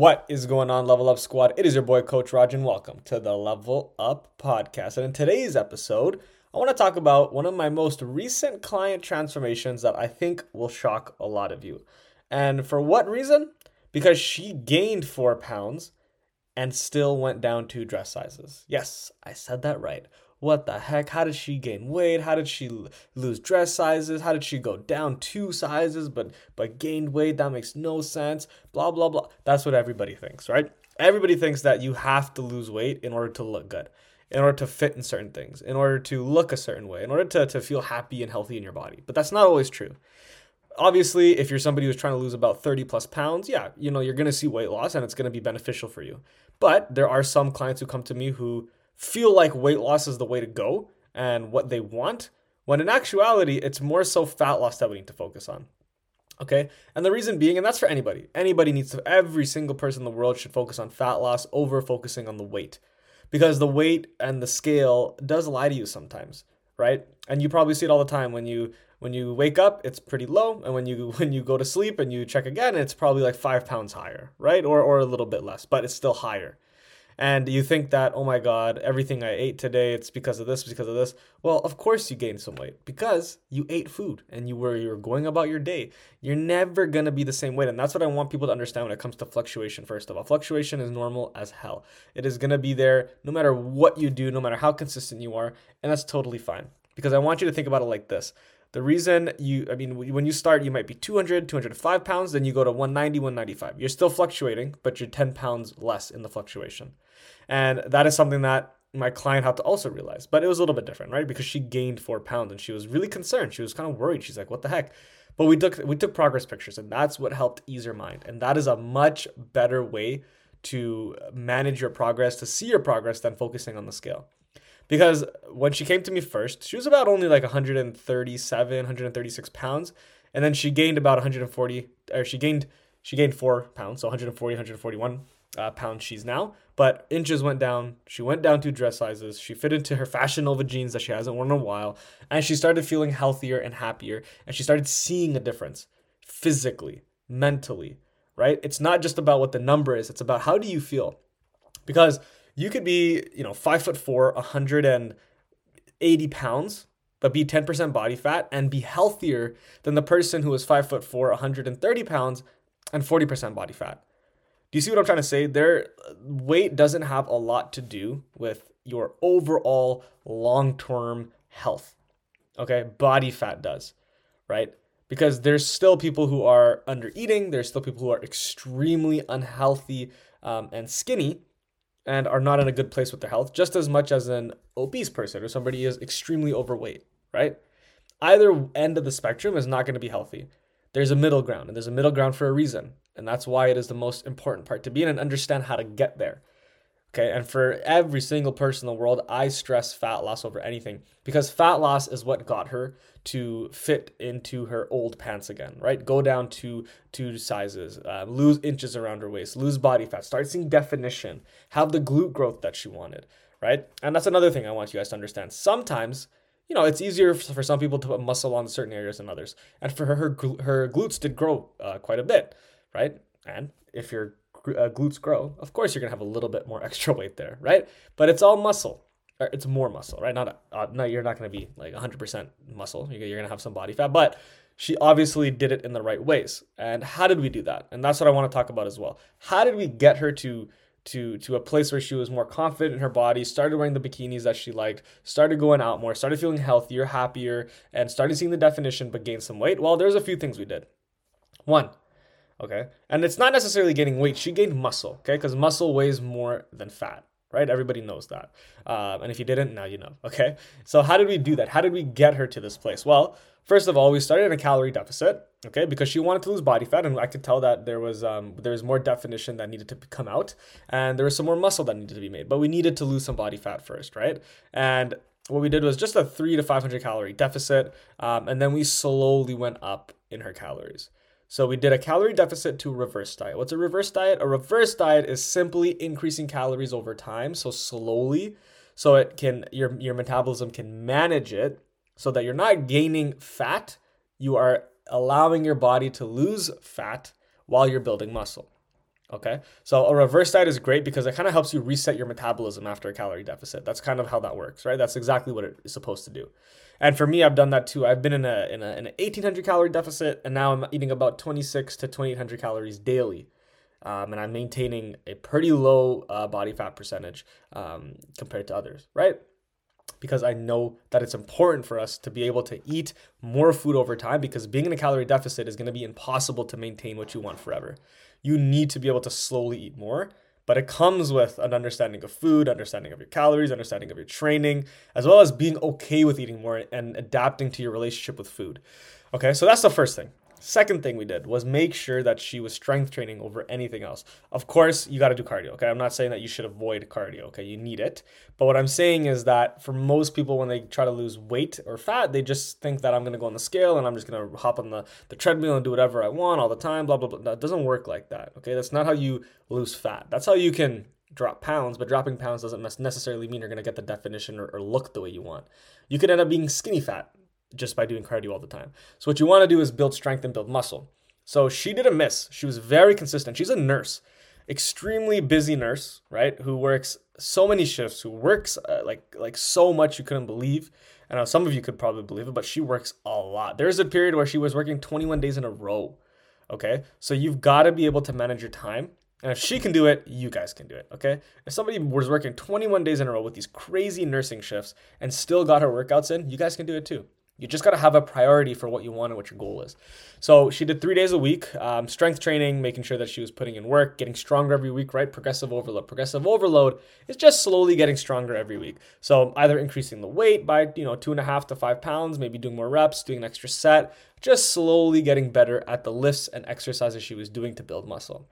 What is going on, Level Up Squad? It is your boy, Coach Raj, and welcome to the Level Up Podcast. And in today's episode, I want to talk about one of my most recent client transformations that I think will shock a lot of you. And for what reason? Because she gained four pounds and still went down two dress sizes. Yes, I said that right. What the heck? How did she gain weight? How did she lose dress sizes? How did she go down two sizes but but gained weight? That makes no sense. Blah blah blah. That's what everybody thinks, right? Everybody thinks that you have to lose weight in order to look good, in order to fit in certain things, in order to look a certain way, in order to, to feel happy and healthy in your body. But that's not always true obviously if you're somebody who's trying to lose about 30 plus pounds yeah you know you're going to see weight loss and it's going to be beneficial for you but there are some clients who come to me who feel like weight loss is the way to go and what they want, when in actuality, it's more so fat loss that we need to focus on. Okay. And the reason being, and that's for anybody, anybody needs to, every single person in the world should focus on fat loss over focusing on the weight because the weight and the scale does lie to you sometimes, right? And you probably see it all the time when you, when you wake up, it's pretty low. And when you, when you go to sleep and you check again, it's probably like five pounds higher, right? Or, or a little bit less, but it's still higher and you think that oh my god everything i ate today it's because of this because of this. Well of course you gained some weight because you ate food and you were you were going about your day. You're never going to be the same weight. And that's what i want people to understand when it comes to fluctuation first of all. Fluctuation is normal as hell. It is going to be there no matter what you do no matter how consistent you are and that's totally fine. Because i want you to think about it like this the reason you, I mean, when you start, you might be 200, 205 pounds, then you go to 190, 195. You're still fluctuating, but you're 10 pounds less in the fluctuation. And that is something that my client had to also realize. But it was a little bit different, right? Because she gained four pounds and she was really concerned. She was kind of worried. She's like, what the heck? But we took we took progress pictures, and that's what helped ease her mind. And that is a much better way to manage your progress, to see your progress than focusing on the scale. Because when she came to me first, she was about only like 137, 136 pounds. And then she gained about 140, or she gained she gained four pounds, so 140, 141 uh, pounds she's now, but inches went down. She went down two dress sizes. She fit into her Fashion Nova jeans that she hasn't worn in a while, and she started feeling healthier and happier, and she started seeing a difference physically, mentally, right? It's not just about what the number is, it's about how do you feel. Because you could be, you know, five foot four, 180 pounds, but be 10% body fat and be healthier than the person who is five foot four, 130 pounds, and 40% body fat. Do you see what I'm trying to say? Their weight doesn't have a lot to do with your overall long-term health. Okay, body fat does, right? Because there's still people who are under eating, there's still people who are extremely unhealthy um, and skinny and are not in a good place with their health, just as much as an obese person or somebody is extremely overweight, right? Either end of the spectrum is not going to be healthy. There's a middle ground, and there's a middle ground for a reason. And that's why it is the most important part to be in and understand how to get there. Okay, and for every single person in the world, I stress fat loss over anything because fat loss is what got her to fit into her old pants again, right? Go down to two sizes, uh, lose inches around her waist, lose body fat, start seeing definition, have the glute growth that she wanted, right? And that's another thing I want you guys to understand. Sometimes you know, it's easier for some people to put muscle on certain areas than others. And for her, her, her glutes did grow uh, quite a bit right? And if your uh, glutes grow, of course you're gonna have a little bit more extra weight there, right? But it's all muscle. it's more muscle, right? Not uh, no, you're not gonna be like 100% muscle. You're gonna have some body fat, but she obviously did it in the right ways. And how did we do that? And that's what I want to talk about as well. How did we get her to to to a place where she was more confident in her body, started wearing the bikinis that she liked, started going out more, started feeling healthier, happier, and started seeing the definition but gained some weight? Well, there's a few things we did. One, Okay. And it's not necessarily gaining weight. She gained muscle. Okay. Because muscle weighs more than fat, right? Everybody knows that. Um, and if you didn't, now you know. Okay. So, how did we do that? How did we get her to this place? Well, first of all, we started in a calorie deficit. Okay. Because she wanted to lose body fat. And I could tell that there was, um, there was more definition that needed to come out. And there was some more muscle that needed to be made. But we needed to lose some body fat first, right? And what we did was just a three to 500 calorie deficit. Um, and then we slowly went up in her calories. So we did a calorie deficit to reverse diet. What's a reverse diet? A reverse diet is simply increasing calories over time, so slowly, so it can your your metabolism can manage it so that you're not gaining fat, you are allowing your body to lose fat while you're building muscle. Okay. So a reverse diet is great because it kind of helps you reset your metabolism after a calorie deficit. That's kind of how that works, right? That's exactly what it is supposed to do. And for me, I've done that too. I've been in a in, a, in an 1800 calorie deficit, and now I'm eating about 26 to 2800 calories daily. Um, and I'm maintaining a pretty low uh, body fat percentage um, compared to others, right? Because I know that it's important for us to be able to eat more food over time because being in a calorie deficit is going to be impossible to maintain what you want forever. You need to be able to slowly eat more but it comes with an understanding of food, understanding of your calories, understanding of your training, as well as being okay with eating more and adapting to your relationship with food. Okay, so that's the first thing. Second thing we did was make sure that she was strength training over anything else. Of course, you got to do cardio, okay? I'm not saying that you should avoid cardio, okay? You need it. But what I'm saying is that for most people, when they try to lose weight or fat, they just think that I'm going to go on the scale and I'm just going to hop on the, the treadmill and do whatever I want all the time, blah, blah, blah. That doesn't work like that, okay? That's not how you lose fat. That's how you can drop pounds, but dropping pounds doesn't necessarily mean you're going to get the definition or, or, look the way you want. You could end up being skinny fat just by doing cardio all the time. So what you want to do is build strength and build muscle. So she didn't miss. She was very consistent. She's a nurse, extremely busy nurse, right? Who works so many shifts, who works uh, like like so much you couldn't believe. I know some of you could probably believe it, but she works a lot. There's a period where she was working 21 days in a row. Okay? So you've got to be able to manage your time. And if she can do it, you guys can do it, okay? If somebody was working 21 days in a row with these crazy nursing shifts and still got her workouts in, you guys can do it too. You just got to have a priority for what you want and what your goal is. So she did three days a week, um, strength training, making sure that she was putting in work, getting stronger every week, right? Progressive overload. Progressive overload is just slowly getting stronger every week. So either increasing the weight by, you know, two and a half to five pounds, maybe doing more reps, doing an extra set, just slowly getting better at the lifts and exercises she was doing to build muscle.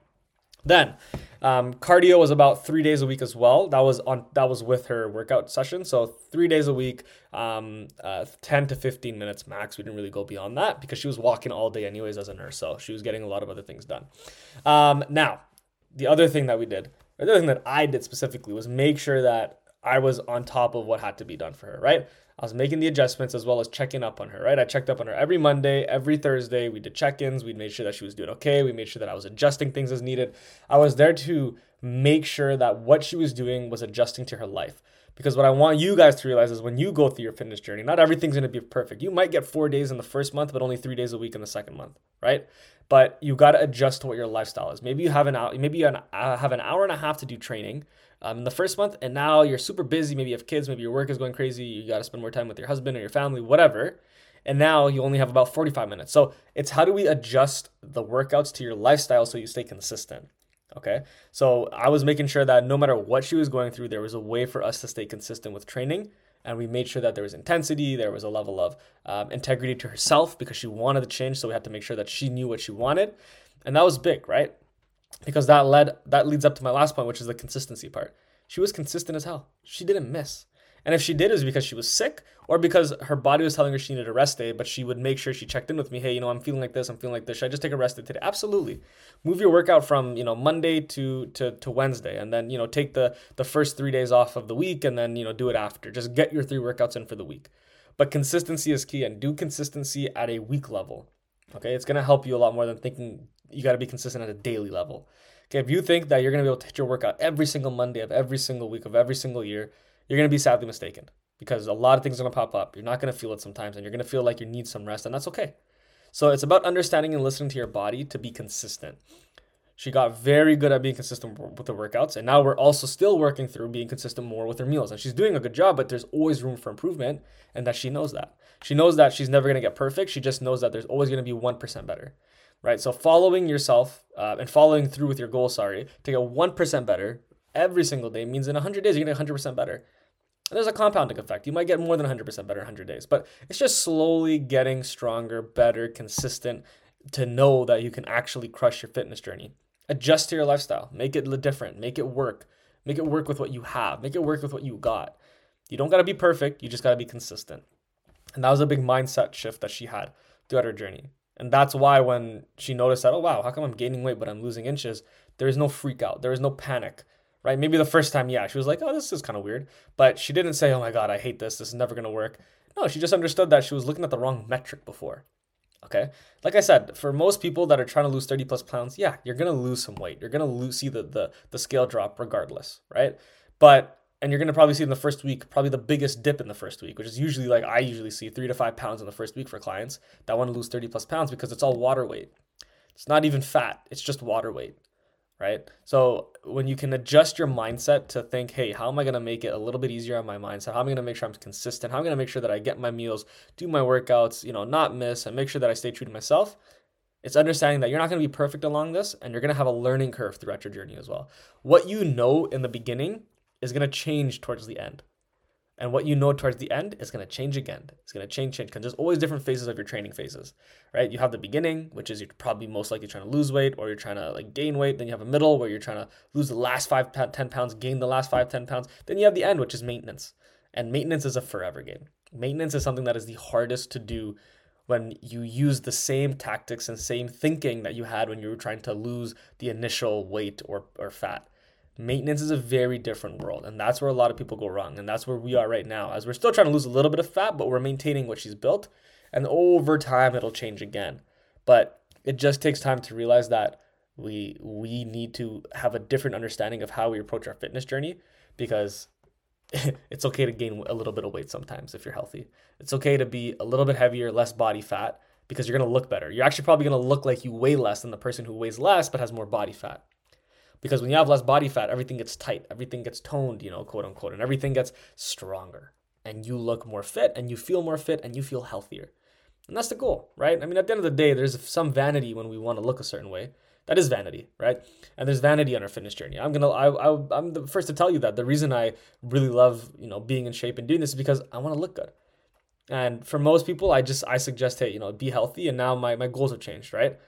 Then, um, cardio was about three days a week as well. That was on that was with her workout session. So three days a week, um, uh, ten to fifteen minutes max. We didn't really go beyond that because she was walking all day anyways as a nurse, so she was getting a lot of other things done. Um, now, the other thing that we did, the other thing that I did specifically was make sure that I was on top of what had to be done for her. Right, I was making the adjustments as well as checking up on her, right? I checked up on her every Monday, every Thursday. We did check ins. We made sure that she was doing okay. We made sure that I was adjusting things as needed. I was there to make sure that what she was doing was adjusting to her life. Because what I want you guys to realize is when you go through your fitness journey, not everything's to be perfect. You might get four days in the first month, but only three days a week in the second month, right? But you got to adjust to what your lifestyle is. Maybe you have an hour, maybe you have an hour and a half to do training um, in the first month, and now you're super busy. Maybe you have kids, maybe your work is going crazy. You got to spend more time with your husband or your family, whatever. And now you only have about 45 minutes. So it's how do we adjust the workouts to your lifestyle so you stay consistent? Okay. So I was making sure that no matter what she was going through, there was a way for us to stay consistent with training. And we made sure that there was intensity, there was a level of um, integrity to herself because she wanted to change. So we had to make sure that she knew what she wanted. And that was big, right? because that led that leads up to my last point, which is the consistency part. She was consistent as hell. She didn't miss. And if she did, it was because she was sick or because her body was telling her she needed a rest day, but she would make sure she checked in with me. Hey, you know, I'm feeling like this. I'm feeling like this. Should I just take a rest day today? Absolutely. Move your workout from, you know, Monday to, to, to Wednesday and then, you know, take the, the first three days off of the week and then, you know, do it after. Just get your three workouts in for the week. But consistency is key and do consistency at a week level. Okay. It's going to help you a lot more than thinking you got to be consistent at a daily level. Okay, if you think that you're going to be able to hit your workout every single Monday of every single week of every single year, you're going to be sadly mistaken because a lot of things are going to pop up. You're not going to feel it sometimes and you're going to feel like you need some rest, and that's okay. So it's about understanding and listening to your body to be consistent. She got very good at being consistent with the workouts, and now we're also still working through being consistent more with her meals. And she's doing a good job, but there's always room for improvement, and that she knows that. She knows that she's never gonna get perfect. She just knows that there's always gonna be 1% better right? So following yourself uh, and following through with your goal, sorry, to get 1% better every single day means in 100 days, you're going to get 100% better. And there's a compounding effect. You might get more than 100% better in 100 days, but it's just slowly getting stronger, better, consistent to know that you can actually crush your fitness journey. Adjust to your lifestyle, make it different, make it work, make it work with what you have, make it work with what you got. You don't got to be perfect, you just got to be consistent. And that was a big mindset shift that she had throughout her journey. And that's why when she noticed that, oh wow, how come I'm gaining weight but I'm losing inches? There is no freak out. There is no panic. Right? Maybe the first time, yeah, she was like, oh, this is kind of weird. But she didn't say, oh my God, I hate this. This is never gonna work. No, she just understood that she was looking at the wrong metric before. Okay. Like I said, for most people that are trying to lose 30 plus pounds, yeah, you're gonna lose some weight. You're gonna lose see the the, the scale drop regardless, right? But and you're gonna probably see in the first week, probably the biggest dip in the first week, which is usually like I usually see three to five pounds in the first week for clients that want to lose 30 plus pounds because it's all water weight. It's not even fat, it's just water weight right? So when you can adjust your mindset to think, hey, how am I going to make it a little bit easier on my mindset? How am I going to make sure I'm consistent? How am I going to make sure that I get my meals, do my workouts, you know, not miss, and make sure that I stay true to myself? It's understanding that you're not going to be perfect along this, and you're going to have a learning curve throughout your journey as well. What you know in the beginning is going to change towards the end. And what you know towards the end is going to change again. It's going to change, change, because there's always different phases of your training phases, right? You have the beginning, which is you're probably most likely trying to lose weight or you're trying to like gain weight. Then you have a middle where you're trying to lose the last five, 10 pounds, gain the last five, 10 pounds. Then you have the end, which is maintenance. And maintenance is a forever game. Maintenance is something that is the hardest to do when you use the same tactics and same thinking that you had when you were trying to lose the initial weight or, or fat maintenance is a very different world and that's where a lot of people go wrong and that's where we are right now as we're still trying to lose a little bit of fat but we're maintaining what she's built and over time it'll change again. But it just takes time to realize that we we need to have a different understanding of how we approach our fitness journey because it's okay to gain a little bit of weight sometimes if you're healthy. It's okay to be a little bit heavier less body fat because you're going to look better. You're actually probably going to look like you weigh less than the person who weighs less but has more body fat because when you have less body fat, everything gets tight, everything gets toned, you know, quote unquote, and everything gets stronger. And you look more fit and you feel more fit and you feel healthier. And that's the goal, right? I mean, at the end of the day, there's some vanity when we want to look a certain way. That is vanity, right? And there's vanity on our fitness journey. I'm gonna, I, I, I'm the first to tell you that the reason I really love, you know, being in shape and doing this is because I want to look good. And for most people, I just, I suggest, hey, you know, be healthy. And now my, my goals have changed, right?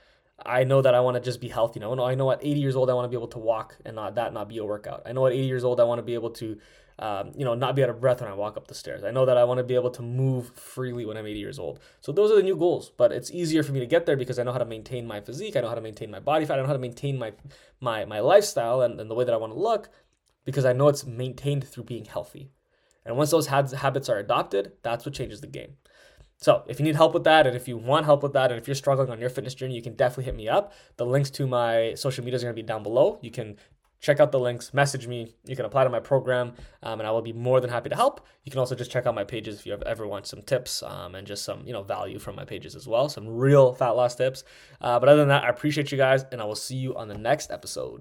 I know that I want to just be healthy now. I know at 80 years old I want to be able to walk and not that not be a workout. I know at 80 years old I want to be able to, um, you know, not be out of breath when I walk up the stairs. I know that I want to be able to move freely when I'm 80 years old. So those are the new goals. But it's easier for me to get there because I know how to maintain my physique. I know how to maintain my body fat. I know how to maintain my my my lifestyle and, and the way that I want to look because I know it's maintained through being healthy. And once those habits are adopted, that's what changes the game. So if you need help with that, and if you want help with that, and if you're struggling on your fitness journey, you can definitely hit me up. The links to my social media are going to be down below. You can check out the links, message me. You can apply to my program, um, and I will be more than happy to help. You can also just check out my pages if you ever want some tips um, and just some you know value from my pages as well, some real fat loss tips. Uh, but other than that, I appreciate you guys, and I will see you on the next episode.